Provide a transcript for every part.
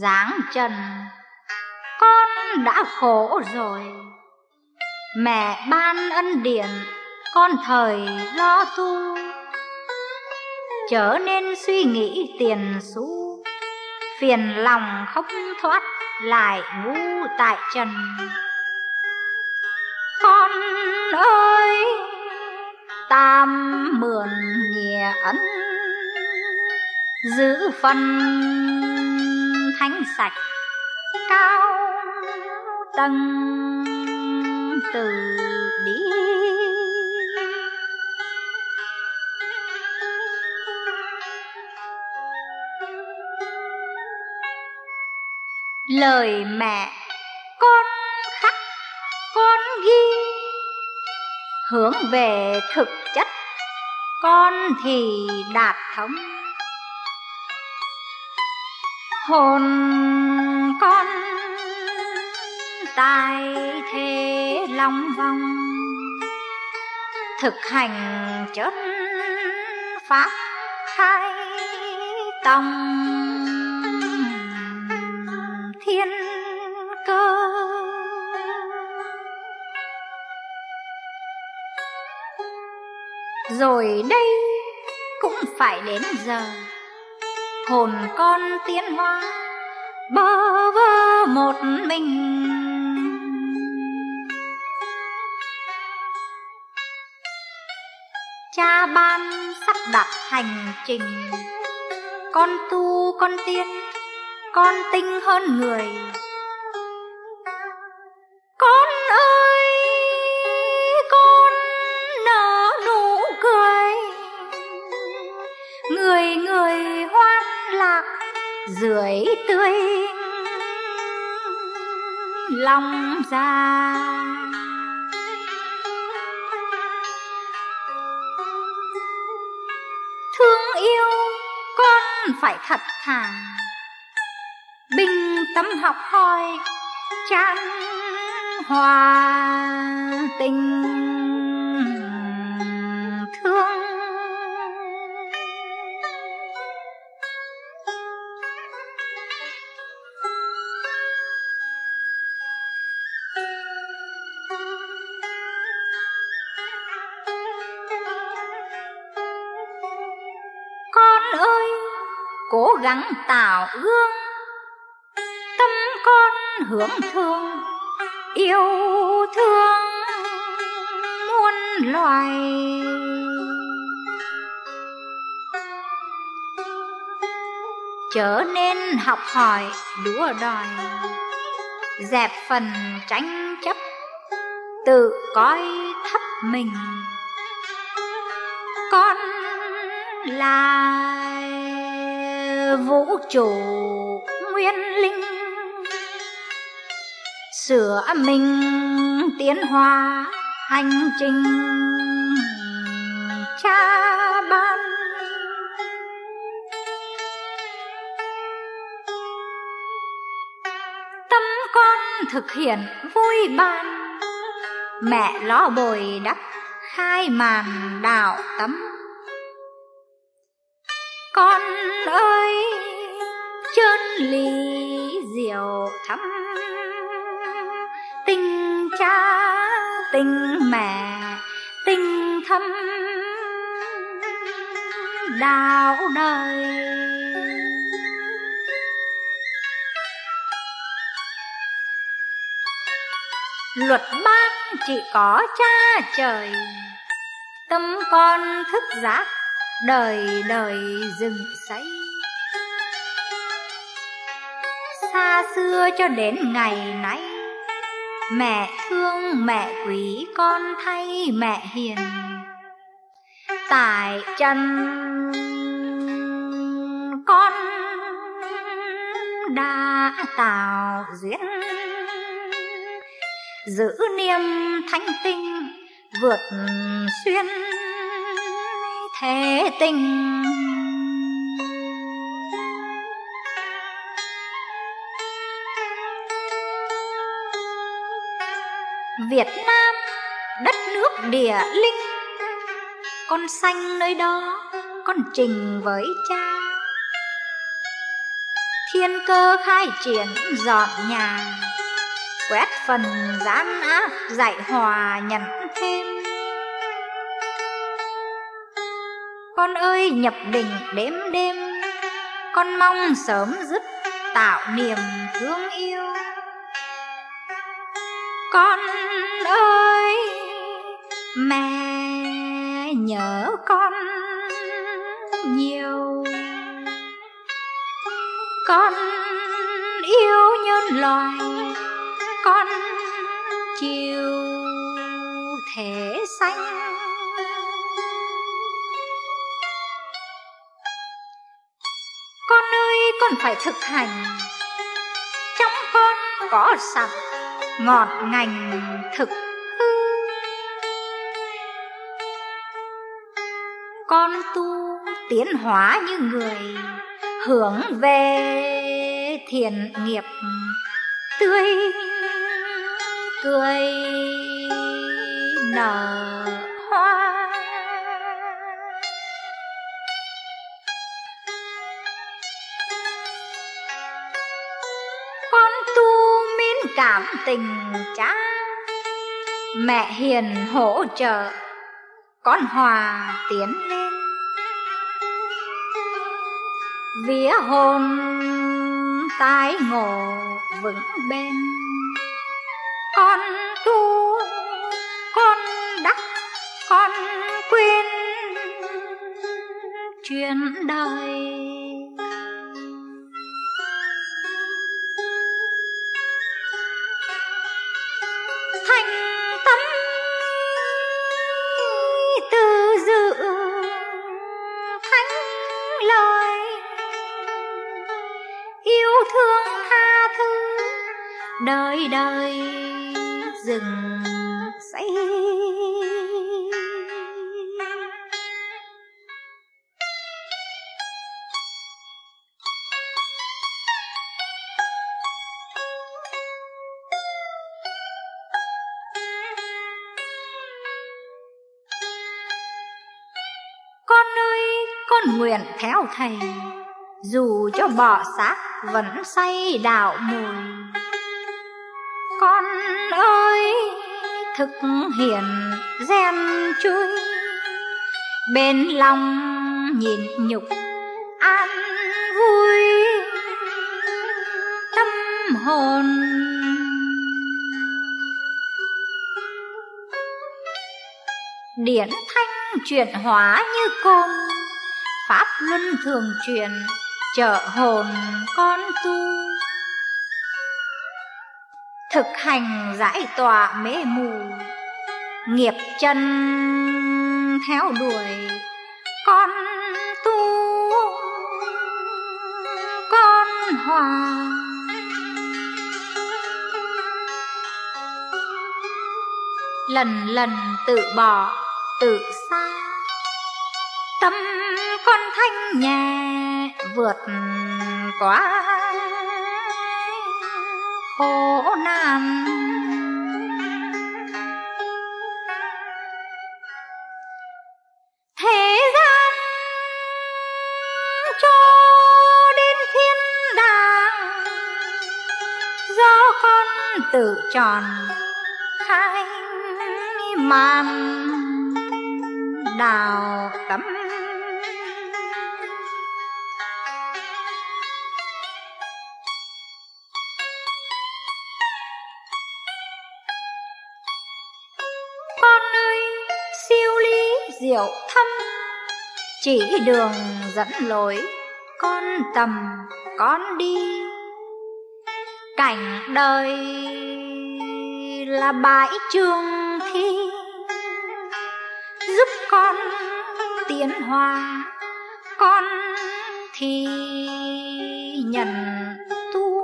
dáng trần. Con đã khổ rồi. Mẹ ban ân điển, con thời lo tu. Trở nên suy nghĩ tiền xu, phiền lòng không thoát lại ngu tại trần. Con ơi, tam mượn nghĩa ân, giữ phần thánh sạch, cao tầng từ đi. Lời mẹ, con khắc, con ghi, hướng về thực chất, con thì đạt thống hồn con. Tài thế lòng vòng thực hành chân pháp khai tông thiên cơ. Rồi đây cũng phải đến giờ hồn con tiến hóa, bơ vơ một mình. Cha ban sắp đặt hành trình, con tu con tiên con tinh hơn người. Tươi lòng già. Thương yêu con phải thật thà. Bình tâm học hỏi, chan hòa tình. Gắng tạo gương. Tâm con hướng thương, yêu thương muôn loài. Trở nên học hỏi đúa đòi, dẹp phần tranh chấp, tự coi thấp mình. Con là vũ trụ nguyên linh. Sửa mình tiến hóa, hành trình cha ban. Tâm con thực hiện vui ban. Mẹ lo bồi đắp hai màn đạo tấm con ơi, chân lý diệu thắm. Tình cha, tình mẹ, tình thâm. Đạo đời. Luật ban chỉ có cha trời, tâm con thức giác đời đời rừng xây xa xưa cho đến ngày nay, mẹ thương mẹ quý con thay mẹ hiền. Tại chân con đã tạo duyên. Giữ niềm thanh tinh vượt xuyên thế tình. Việt Nam, đất nước địa linh. Con xanh nơi đó, con trình với cha. Thiên cơ khai triển dọn nhà. Quét phần gian ác, dạy hòa nhận thêm. Con ơi, nhập định đêm đêm. Con mong sớm dứt tạo niềm thương yêu. Con ơi, mẹ nhớ con nhiều. Con yêu nhân loài con chiều thể xanh. Còn phải thực hành. Trong con có sẵn ngọt ngành thực hư. Con tu tiến hóa như người, hướng về thiện nghiệp tươi cười nở. Cảm tình cha mẹ hiền hỗ trợ, con hòa tiến lên. Vía hồn tái ngộ vững bên con tu con đắc, con quên chuyện đời. Nguyện theo thầy. Dù cho bỏ xác vẫn say đạo mùi. Con ơi, thực hiện gen chui. Bên lòng nhịn nhục, an vui. Tâm hồn. Điển thanh chuyển hóa như côn luân thường truyền, trợ hồn con tu. Thực hành giải tỏa mê mù, nghiệp chân theo đuổi con tu. Con hòa. Lần lần tự bỏ, tự xa tâm nhẹ vượt qua khổ nạn. Thế gian cho đến thiên đàng, do con tự chọn khai màn đào tấm diệu thâm. Chỉ đường dẫn lối, con tầm con đi. Cảnh đời là bãi trường thi, giúp con tiến hóa, con thì nhận tu.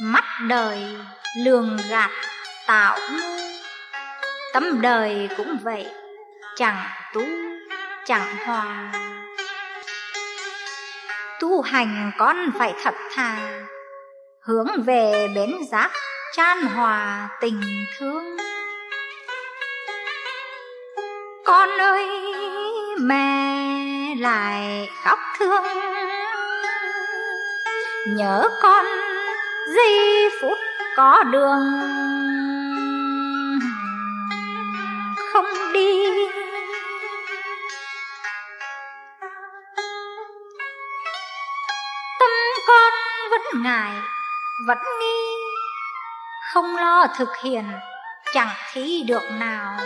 Mắt đời lường gạt tạo ngu tấm đời cũng vậy, chẳng tu chẳng hòa. Tu hành con phải thật thà, hướng về bến giác chan hòa tình thương. Con ơi, mẹ lại khóc thương. Nhớ con giây phút có đường. Không đi. Tâm con vẫn ngại, vẫn nghi. Không lo thực hiện, chẳng thi được nào.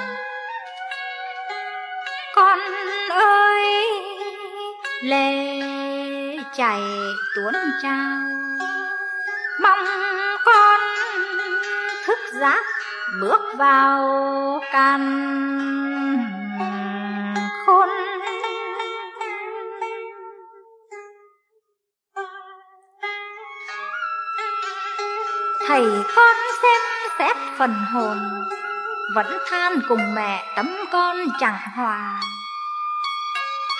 Con ơi, lê chảy tuôn trao. Mong giác bước vào căn khôn. Thầy con xem xét phần hồn, vẫn than cùng mẹ tấm con chẳng hòa.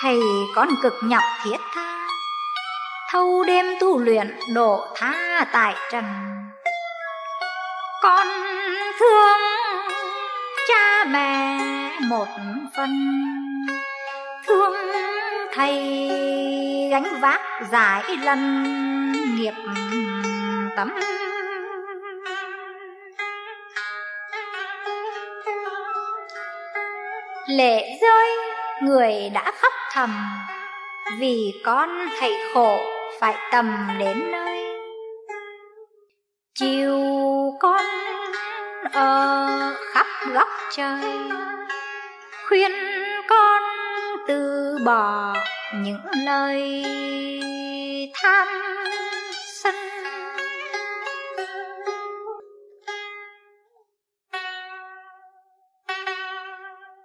Thầy con cực nhọc thiết tha, thâu đêm tu luyện độ tha tại trần. Con thương cha mẹ một phần. Thương thầy gánh vác giải lần nghiệp tấm lệ rơi, người đã khóc thầm, vì con thầy khổ phải tầm đến nơi. Chiều con ở khắp góc trời. Khuyên con từ bỏ những lời tham sân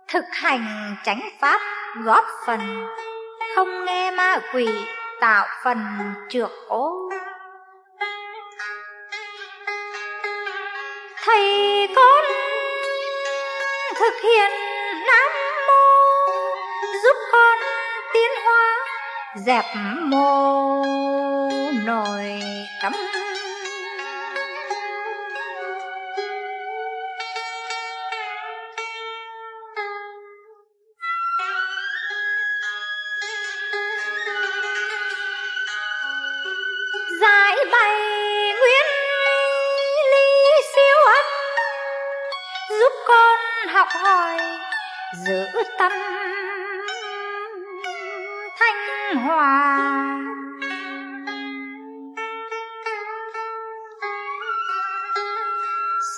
thực hành chánh pháp góp phần, không nghe ma quỷ tạo phần trượt ô thầy thực hiện nam mô giúp con tiến hóa dẹp mô nổi cấm học hỏi, giữ tâm thanh hòa.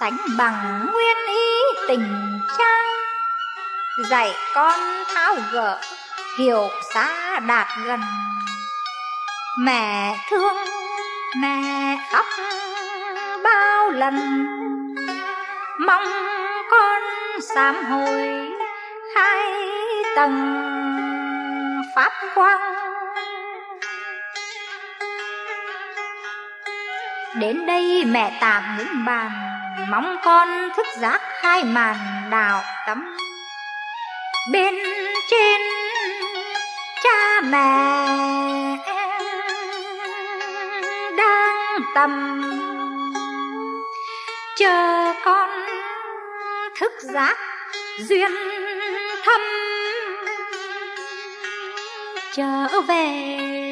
Sánh bằng nguyên ý tình cha dạy con tháo gỡ hiểu xa đạt gần. Mẹ thương, mẹ khóc bao lần, mong sám hồi khai tầng pháp quang. Đến đây mẹ tạm những bàn, mong con thức giác khai màn đạo tắm bên trên cha mẹ đang tầm, chờ con thức giác duyên thâm. Trở về